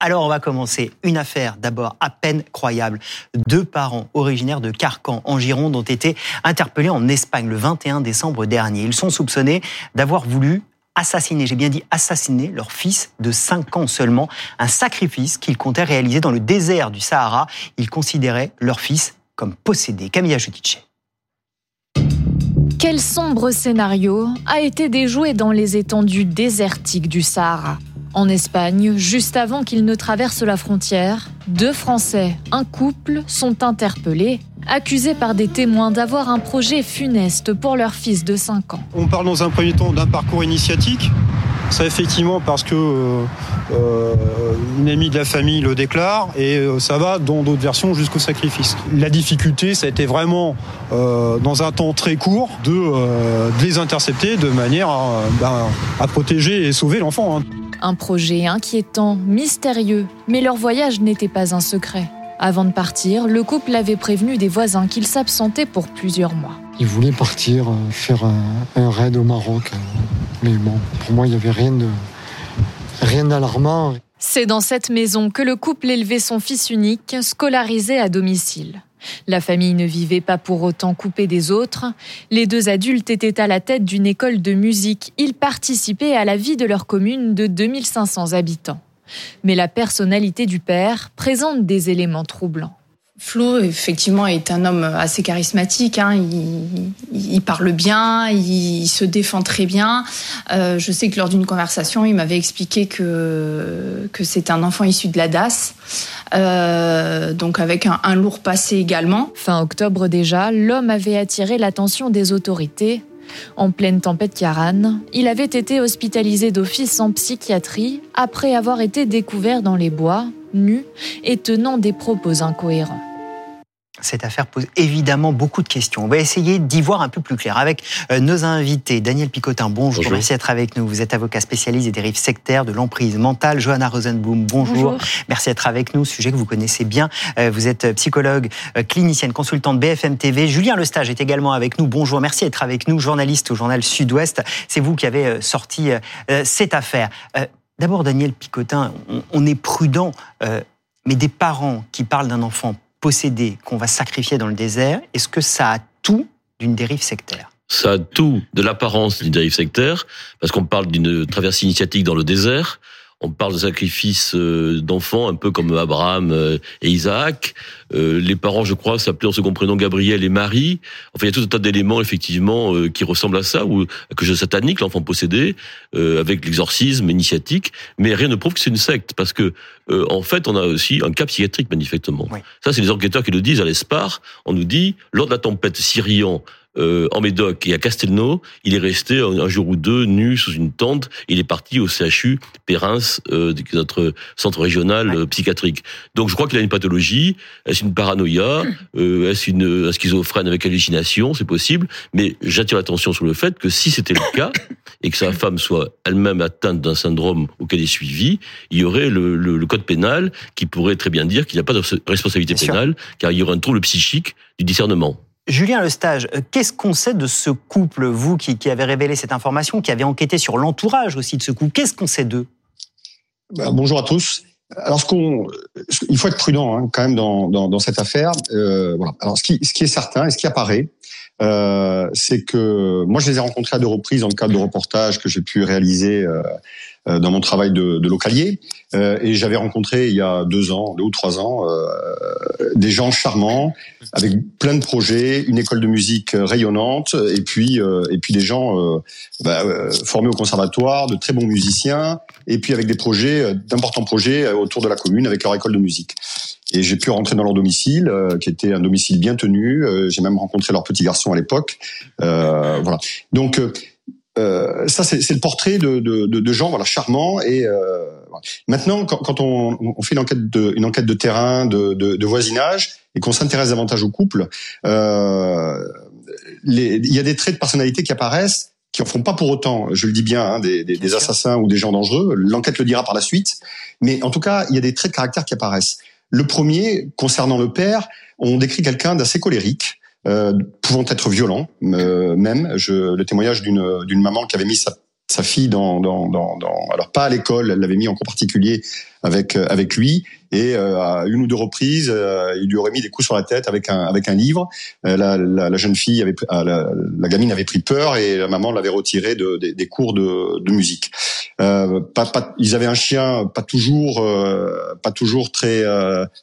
Alors on va commencer une affaire d'abord à peine croyable. Deux parents originaires de Carcan en Gironde ont été interpellés en Espagne le 21 décembre dernier. Ils sont soupçonnés d'avoir voulu assassiner, j'ai bien dit assassiner leur fils de 5 ans seulement, un sacrifice qu'ils comptaient réaliser dans le désert du Sahara. Ils considéraient leur fils comme possédé. Camilla Judice. Quel sombre scénario a été déjoué dans les étendues désertiques du Sahara? En Espagne, juste avant qu'ils ne traversent la frontière, deux Français, un couple, sont interpellés, accusés par des témoins d'avoir un projet funeste pour leur fils de 5 ans. On parle dans un premier temps d'un parcours initiatique. Ça effectivement parce que euh, euh, une amie de la famille le déclare et euh, ça va dans d'autres versions jusqu'au sacrifice. La difficulté, ça a été vraiment dans un temps très court de, les intercepter de manière à, ben, protéger et sauver l'enfant. Hein. Un projet inquiétant, mystérieux, mais leur voyage n'était pas un secret. Avant de partir, le couple avait prévenu des voisins qu'il s'absentait pour plusieurs mois. Ils voulaient partir, euh, faire un, raid au Maroc. Euh, mais bon, pour moi, il n'y avait rien de rien d'alarmant. C'est dans cette maison que le couple élevait son fils unique, scolarisé à domicile. La famille ne vivait pas pour autant coupée des autres. Les deux adultes étaient à la tête d'une école de musique. Ils participaient à la vie de leur commune de 2500 habitants. Mais la personnalité du père présente des éléments troublants. Flo, effectivement, est un homme assez charismatique. Hein. Il, parle bien, il, se défend très bien. Euh, je sais que lors d'une conversation, il m'avait expliqué que, c'est un enfant issu de la DAS, euh, donc avec un, lourd passé également. Fin octobre déjà, l'homme avait attiré l'attention des autorités. En pleine tempête Karan, il avait été hospitalisé d'office en psychiatrie après avoir été découvert dans les bois, nu et tenant des propos incohérents. Cette affaire pose évidemment beaucoup de questions. On va essayer d'y voir un peu plus clair avec euh, nos invités. Daniel Picotin, bonjour. Merci d'être avec nous. Vous êtes avocat spécialisé des dérives sectaires, de l'emprise mentale. Johanna Rosenblum, bonjour. Merci d'être avec nous. Sujet que vous connaissez bien. Euh, vous êtes psychologue, euh, clinicienne, consultante BFM TV. Julien Lestage est également avec nous. Bonjour. Merci d'être avec nous. Journaliste au journal Sud-Ouest. C'est vous qui avez sorti cette affaire. D'abord, Daniel Picotin, on est prudent, mais des parents qui parlent d'un enfant posséder, qu'on va sacrifier dans le désert, est-ce que ça a tout d'une dérive sectaire? Ça a tout de l'apparence d'une dérive sectaire, parce qu'on parle d'une traversée initiatique dans le désert, on parle de sacrifice euh, d'enfants, un peu comme Abraham euh, et Isaac. Euh, les parents, je crois, s'appelaient en second prénom Gabriel et Marie. Enfin, il y a tout un tas d'éléments, effectivement, qui ressemblent à ça, ou que je satanique, l'enfant possédé, avec l'exorcisme initiatique. Mais rien ne prouve que c'est une secte, parce que, en fait, on a aussi un cas psychiatrique, manifestement. Ça, c'est les enquêteurs qui le disent à l'ESPAR. On nous dit, lors de la tempête syrienne euh, en Médoc et à Castelnau, il est resté un, jour ou deux nu sous une tente. Il est parti au CHU Périns, euh, notre centre régional euh, psychiatrique. Donc je crois qu'il a une pathologie. Est-ce une paranoïa? Euh, Est-ce une un schizophrène avec hallucination? C'est possible. Mais j'attire l'attention sur le fait que si c'était le cas et que sa femme soit elle-même atteinte d'un syndrome auquel il est suivi, il y aurait le, le, code pénal qui pourrait très bien dire qu'il n'y a pas de responsabilité pénale, car il y aurait un trouble psychique du discernement. Julien Lestage, euh, qu'est-ce qu'on sait de ce couple, vous qui, avez révélé cette information, qui avez enquêté sur l'entourage aussi de ce couple? Qu'est-ce qu'on sait d'eux? Ben, Bonjour à tous. Alors, il faut être prudent hein, quand même dans, cette affaire. Euh. Alors, ce qui, est certain et ce qui apparaît, euh, c'est que moi, je les ai rencontrés à deux reprises dans le cadre de reportages que j'ai pu réaliser dans mon travail de, de localier. Euh, et j'avais rencontré il y a deux ans, deux ou trois ans, euh, des gens charmants avec plein de projets, une école de musique rayonnante, et puis et puis des gens bah, formés au conservatoire, de très bons musiciens, et puis avec des projets, d'importants projets autour de la commune avec leur école de musique. Et j'ai pu rentrer dans leur domicile, qui était un domicile bien tenu. j'ai même rencontré leur petit garçon à l'époque. voilà. Donc euh, ça, c'est le portrait de, de, de, gens voilà charmants. Et euh, maintenant, quand, quand on, on, fait une enquête de, une enquête de terrain, de, de voisinage, et qu'on s'intéresse davantage au couple, euh, il y a des traits de personnalité qui apparaissent qui en font pas pour autant, je le dis bien, hein, des, des, des assassins ou des gens dangereux. L'enquête le dira par la suite. Mais en tout cas, il y a des traits de caractère qui apparaissent. Le premier, concernant le père, on décrit quelqu'un d'assez colérique, pouvant être violents, euh, même. Je, le témoignage d'une d'une maman qui avait mis sa sa fille dans, dans, dans, dans alors pas à l'école, elle l'avait mis en cours particulier avec euh, avec lui et euh, à une ou deux reprises, euh, il lui aurait mis des coups sur la tête avec un avec un livre. La, la, la, jeune fille avait ah, la, la, gamine avait pris peur et la maman l'avait retiré de, des cours de, de musique. Euh, pas, pas, ils avaient un chien pas toujours pas toujours très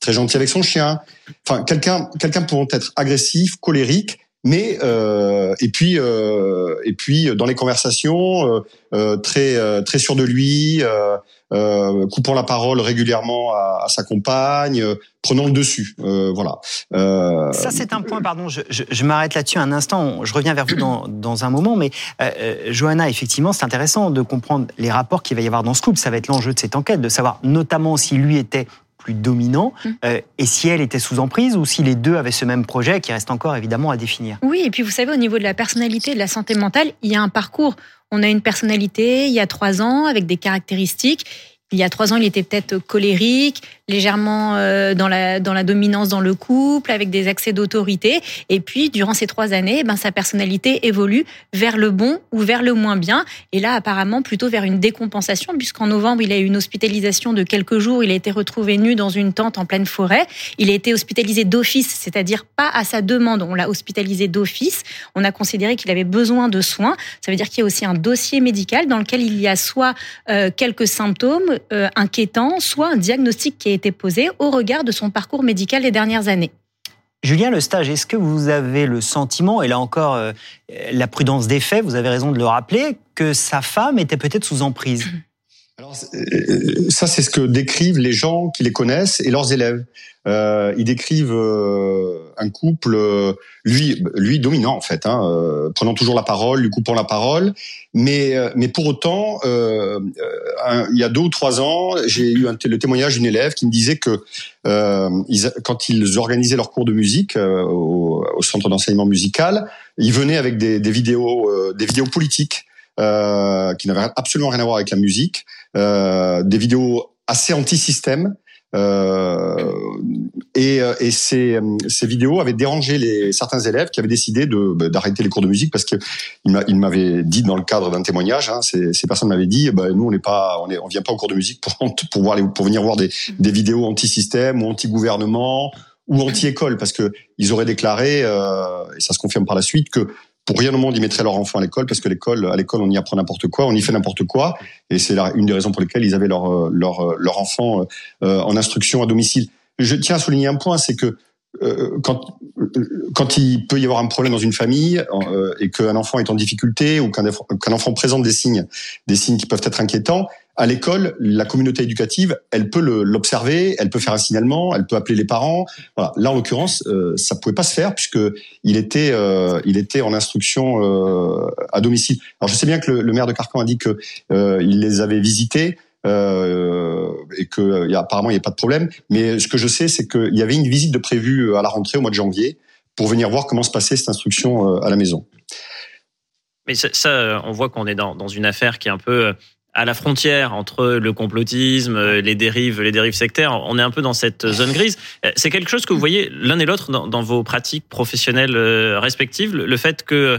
très gentil avec son chien. Enfin quelqu'un quelqu'un pouvant être agressif, colérique mais euh, et puis euh, et puis dans les conversations euh, euh très euh, très sûr de lui euh, coupant la parole régulièrement à, à sa compagne prenant le dessus voilà. Ça c'est un point pardon je, je, je m'arrête là-dessus un instant je reviens vers vous dans, dans un moment mais Johanna effectivement c'est intéressant de comprendre les rapports qu'il va y avoir dans ce couple. Ça va être l'enjeu de cette enquête de savoir notamment si lui était plus dominant mmh. euh, et si elle était sous emprise ou si les deux avaient ce même projet qui reste encore évidemment à définir. Oui, et puis vous savez, au niveau de la personnalité, de la santé mentale, il y a un parcours. On a une personnalité il y a trois ans avec des caractéristiques. Il y a trois ans, il était peut-être colérique, légèrement euh, dans la dans la dominance dans le couple, avec des accès d'autorité. Et puis, durant ces trois années, ben sa personnalité évolue vers le bon ou vers le moins bien. Et là, apparemment, plutôt vers une décompensation, puisqu'en novembre, il a eu une hospitalisation de quelques jours. Il a été retrouvé nu dans une tente en pleine forêt. Il a été hospitalisé d'office, c'est-à-dire pas à sa demande. On l'a hospitalisé d'office. On a considéré qu'il avait besoin de soins. Ça veut dire qu'il y a aussi un dossier médical dans lequel il y a soit euh, quelques symptômes euh, inquiétants, soit un diagnostic qui est été posé au regard de son parcours médical des dernières années. Julien Le Stage, est-ce que vous avez le sentiment, et là encore euh, la prudence des faits, vous avez raison de le rappeler, que sa femme était peut-être sous emprise? Alors, euh, ça, c'est ce que décrivent les gens qui les connaissent et leurs élèves. Euh, ils décrivent euh, un couple, euh, lui, lui dominant en fait, hein, euh, prenant toujours la parole, lui coupant la parole, mais mais pour autant, un, il y a deux ou trois ans, j'ai eu le témoignage d'une élève qui me disait que ils, quand ils organisaient leur cours de musique au, centre d'enseignement musical, ils venaient avec des, des vidéos, des vidéos politiques. Qui n'avaient absolument rien à voir avec la musique, des vidéos assez anti-système, euh, et, euh, et ces, ces, vidéos avaient dérangé les, certains élèves qui avaient décidé bah, d'arrêter les cours de musique parce que il m'avait dit dans le cadre d'un témoignage, hein, ces, ces, personnes m'avaient dit, bah, nous on n'est pas, on, est, on vient pas au cours de musique pour pour, voir les, pour venir voir des, des vidéos anti-système ou anti-gouvernement ou anti-école parce que ils auraient déclaré euh, et ça se confirme par la suite que pour rien au monde, ils mettraient leur enfant à l'école parce que l'école, à l'école, on y apprend n'importe quoi, on y fait n'importe quoi, et c'est une des raisons pour lesquelles ils avaient leur euh, leur euh, leur enfant euh, en instruction à domicile. Je tiens à souligner un point, c'est que quand quand il peut y avoir un problème dans une famille et qu'un enfant est en difficulté ou qu'un enfant présente des signes des signes qui peuvent être inquiétants, à l'école, la communauté éducative, elle peut l'observer, elle peut faire un signalement, elle peut appeler les parents. Voilà. Là, en l'occurrence, euh, ça pouvait pas se faire puisque il était, euh, il était en instruction euh, à domicile. Alors, je sais bien que le, maire de Carcan a dit que euh, il les avait visités. et que apparemment il n'y a pas de problème. Mais ce que je sais, c'est qu'il y avait une visite de prévue à la rentrée au mois de janvier pour venir voir comment se passait cette instruction à la maison. Mais ça, on voit qu'on est dans, une affaire qui est un peu à la frontière entre le complotisme, euh, les dérives, les dérives sectaires. On est un peu dans cette zone grise. Euh, c'est quelque chose que vous voyez l'un et l'autre dans, vos pratiques professionnelles euh, respectives, le fait que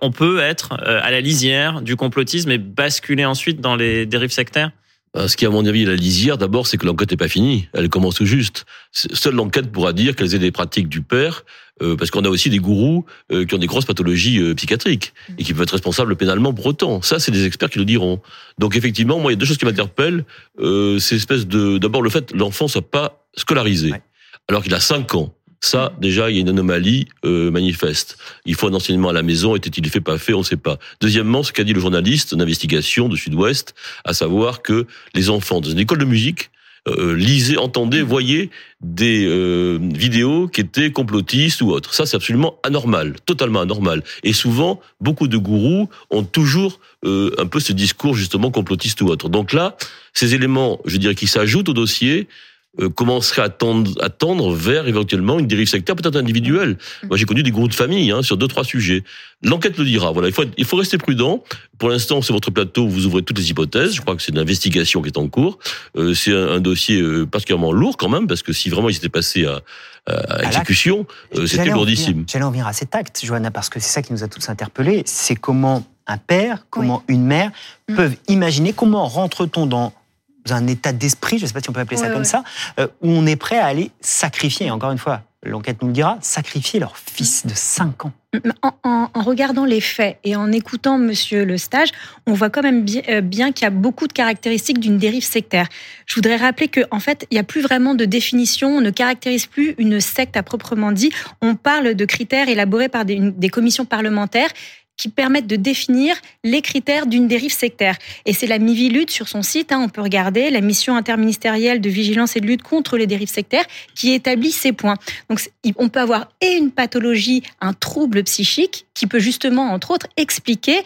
on peut être à la lisière du complotisme et basculer ensuite dans les dérives sectaires? Ce qui, à mon avis, est la lisière, d'abord, c'est que l'enquête n'est pas finie. Elle commence tout juste. Seule l'enquête pourra dire quelles étaient les pratiques du père, euh, parce qu'on a aussi des gourous euh, qui ont des grosses pathologies euh, psychiatriques et qui peuvent être responsables pénalement pour autant. Ça, c'est des experts qui le diront. Donc, effectivement, moi, il y a deux choses qui m'interpellent. c'est espèce de, d'abord, le fait que l'enfant soit pas scolarisé, alors qu'il a 5 ans. Ça, déjà, il y a une anomalie manifeste. Il faut un enseignement à la maison. Était-il fait, pas fait On ne sait pas. Deuxièmement, ce qu'a dit le journaliste d'investigation de Sud-Ouest, à savoir que les enfants dans une école de musique euh, lisez, entendez, voyez des euh, vidéos qui étaient complotistes ou autres. Ça, c'est absolument anormal, totalement anormal. Et souvent, beaucoup de gourous ont toujours euh, un peu ce discours justement complotiste ou autre. Donc là, ces éléments, je dirais, qui s'ajoutent au dossier, euh, commencerait à tendre, à tendre vers éventuellement une dérive sectaire, peut-être individuelle. Moi, j'ai connu des groupes de famille hein, sur deux, trois sujets. L'enquête le dira. Voilà, il faut, il faut rester prudent. Pour l'instant, c'est votre plateau, vous ouvrez toutes les hypothèses. Je crois que c'est une investigation qui est en cours. Euh, c'est un, dossier euh, particulièrement lourd quand même, parce que si vraiment il s'était passé à, à exécution, c'était lourdissime. J'allais en venir à cet acte, Johanna, parce que c'est ça qui nous a tous interpellés. C'est comment un père, comment une mère mm. peuvent imaginer, comment rentre-t-on dans un état d'esprit, je ne sais pas si on peut appeler ça comme ça, euh, où on est prêt à aller sacrifier, encore une fois, l'enquête nous le dira, sacrifier leur fils de 5 ans. En, regardant les faits et en écoutant Monsieur le stage, on voit quand même euh, bien, qu'il y a beaucoup de caractéristiques d'une dérive sectaire. Je voudrais rappeler qu'en en fait, il n'y a plus vraiment de définition, on ne caractérise plus une secte à proprement dit. On parle de critères élaborés par des commissions parlementaires qui permettent de définir les critères d'une dérive sectaire. Et c'est la MIVILUD sur son site, hein, on peut regarder, la mission interministérielle de vigilance et de lutte contre les dérives sectaires, qui établit ces points. Donc on peut avoir et une pathologie, un trouble psychique, qui peut justement, entre autres, expliquer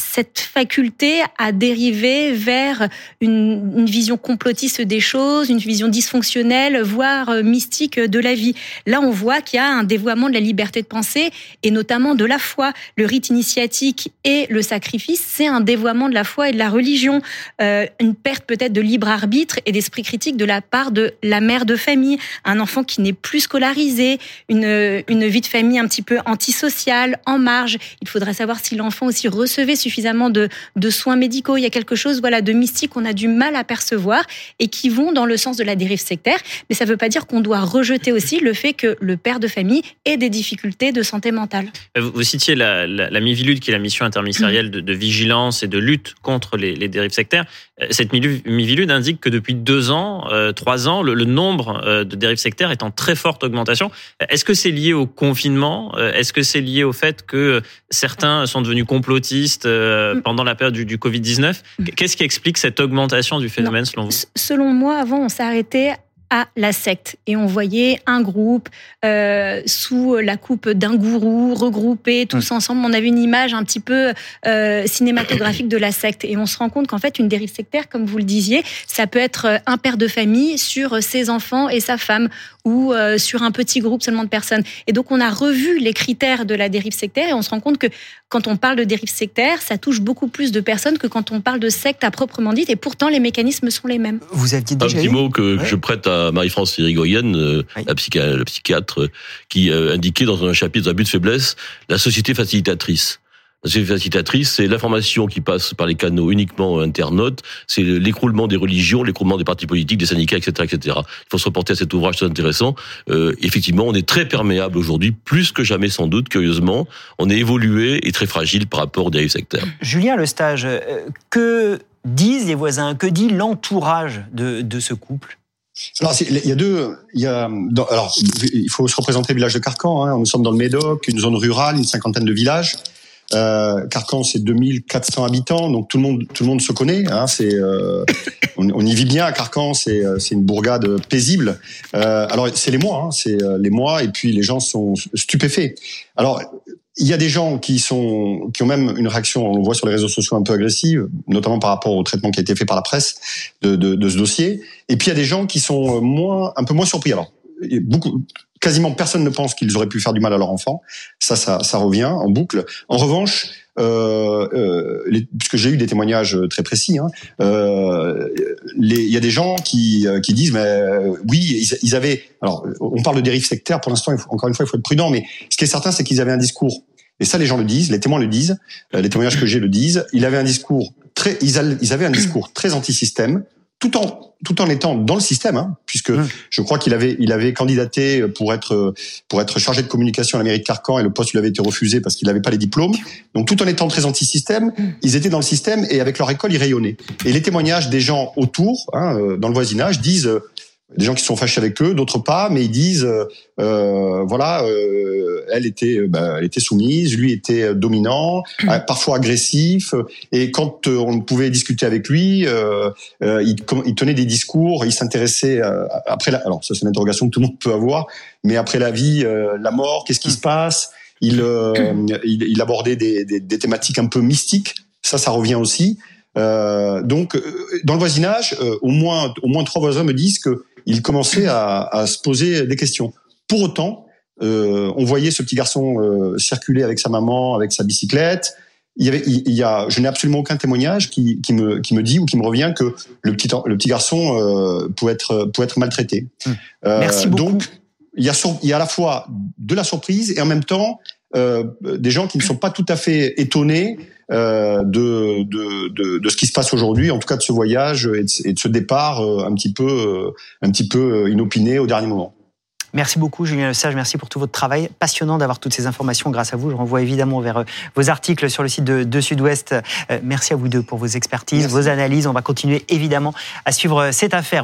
cette faculté à dériver vers une, vision complotiste des choses, une vision dysfonctionnelle, voire euh, mystique de la vie. Là, on voit qu'il y a un dévoiement de la liberté de penser et notamment de la foi. Le rite initiatique et le sacrifice, c'est un dévoiement de la foi et de la religion. Euh, une perte peut-être de libre arbitre et d'esprit critique de la part de la mère de famille, un enfant qui n'est plus scolarisé, une, une vie de famille un petit peu antisociale, en marge. Il faudrait savoir si l'enfant aussi recevait suffisamment de, de soins médicaux. Il y a quelque chose voilà, de mystique qu'on a du mal à percevoir et qui vont dans le sens de la dérive sectaire. Mais ça ne veut pas dire qu'on doit rejeter aussi le fait que le père de famille ait des difficultés de santé mentale. Euh, vous, citiez la, la, la, MIVILUD, qui est la mission interministérielle de, vigilance et de lutte contre les, dérives sectaires. Euh, cette MIVILUD indique que depuis deux ans, euh, trois ans, le nombre de dérives sectaires est en très forte augmentation. Est-ce que c'est lié au confinement? Est-ce que c'est lié au fait que certains sont devenus complotistes euh, mm. pendant la période du, Covid-19. Mm. Qu'est-ce qui explique cette augmentation du phénomène selon vous Selon moi, avant, on s'arrêtait à la secte. Et on voyait un groupe euh, sous la coupe d'un gourou, regroupés tous ensemble. On avait une image un petit peu euh, cinématographique de la secte. Et on se rend compte qu'en fait, une dérive sectaire, comme vous le disiez, ça peut être un père de famille sur ses enfants et sa femme, ou euh, sur un petit groupe seulement de personnes. Et donc, on a revu les critères de la dérive sectaire et on se rend compte que quand on parle de dérive sectaire, ça touche beaucoup plus de personnes que quand on parle de secte à proprement dit. Et pourtant, les mécanismes sont les mêmes. Vous aviez déjà un petit mot que, je prête à Marie-France Irigoyen, euh, la, psychiatre, qui euh, indiquait dans un chapitre d'un but de faiblesse la société facilitatrice. La facilitatrice, c'est l'information qui passe par les canaux uniquement internautes, c'est l'écroulement des religions, l'écroulement des partis politiques, des syndicats, etc., etc. Il faut se reporter à cet ouvrage très intéressant. Euh, effectivement, on est très perméable aujourd'hui, plus que jamais sans doute, curieusement. On est évolué et très fragile par rapport aux dérives sectaires. Julien Le Stage, euh, que disent les voisins, que dit l'entourage de, de ce couple? Alors, il y a deux. Il y a, alors, il faut se représenter le village de Carcan. Hein. Nous sommes dans le Médoc, une zone rurale, une cinquantaine de villages. Euh, Carcan, c'est 2400 habitants, donc tout le monde, tout le monde se connaît. Hein, c'est, euh, on, y vit bien à Carcan. C'est, euh, c'est une bourgade paisible. Euh, alors c'est les mois, hein, c'est euh, les mois, et puis les gens sont stupéfaits. Alors il y a des gens qui sont qui ont même une réaction, on le voit sur les réseaux sociaux un peu agressive, notamment par rapport au traitement qui a été fait par la presse de, de, de ce dossier. Et puis il y a des gens qui sont moins un peu moins surpris. Alors beaucoup quasiment personne ne pense qu'ils auraient pu faire du mal à leur enfant. Ça, ça, ça revient en boucle. En revanche, euh, euh, puisque j'ai eu des témoignages très précis, hein, euh, il y a des gens qui, euh, qui disent, mais euh, oui, ils, ils, avaient. Alors, on parle de dérive sectaire. Pour l'instant, encore une fois, il faut être prudent. Mais ce qui est certain, c'est qu'ils avaient un discours. Et ça, les gens le disent, les témoins le disent, les témoignages que j'ai le disent. Il avait un discours très, ils avaient un discours très anti-système, tout en tout en étant dans le système, hein, puisque mmh. je crois qu'il avait il avait candidaté pour être pour être chargé de communication à la mairie de Carcan et le poste lui avait été refusé parce qu'il n'avait pas les diplômes. Donc tout en étant très anti-système, mmh. ils étaient dans le système et avec leur école ils rayonnaient. Et les témoignages des gens autour, hein, euh, dans le voisinage, disent des gens qui sont fâchés avec eux, d'autres pas, mais ils disent euh, euh voilà, euh, elle était, euh, bah, elle était soumise, lui était dominant, mm. parfois agressif, et quand on pouvait discuter avec lui, il, il, tenait des discours, il s'intéressait après la, alors ça c'est une interrogation que tout le monde peut avoir, mais après la vie, la mort, qu'est-ce qui mm. se passe? Il, il, il, abordait des, des, des, thématiques un peu mystiques, ça ça revient aussi. Euh, donc, dans le voisinage, au moins, au moins trois voisins me disent que il commençait à, à, se poser des questions. Pour autant, euh, on voyait ce petit garçon euh, circuler avec sa maman, avec sa bicyclette. Il y avait, il, y a, je n'ai absolument aucun témoignage qui, qui, me, qui me dit ou qui me revient que le petit, le petit garçon euh, pouvait être, pouvait être maltraité. Merci beaucoup. Donc, il y a, il y a à la fois de la surprise et en même temps des gens qui ne sont pas tout à fait étonnés de, de, de, de, ce qui se passe aujourd'hui, en tout cas de ce voyage et de, ce départ un petit peu, un petit peu inopiné au dernier moment. Merci beaucoup, Julien Lesage. Merci pour tout votre travail. Passionnant d'avoir toutes ces informations grâce à vous. Je renvoie évidemment vers euh, vos articles sur le site de, Sud-Ouest. Euh, merci à vous deux pour vos expertises, vos analyses. On va continuer évidemment à suivre euh, cette affaire.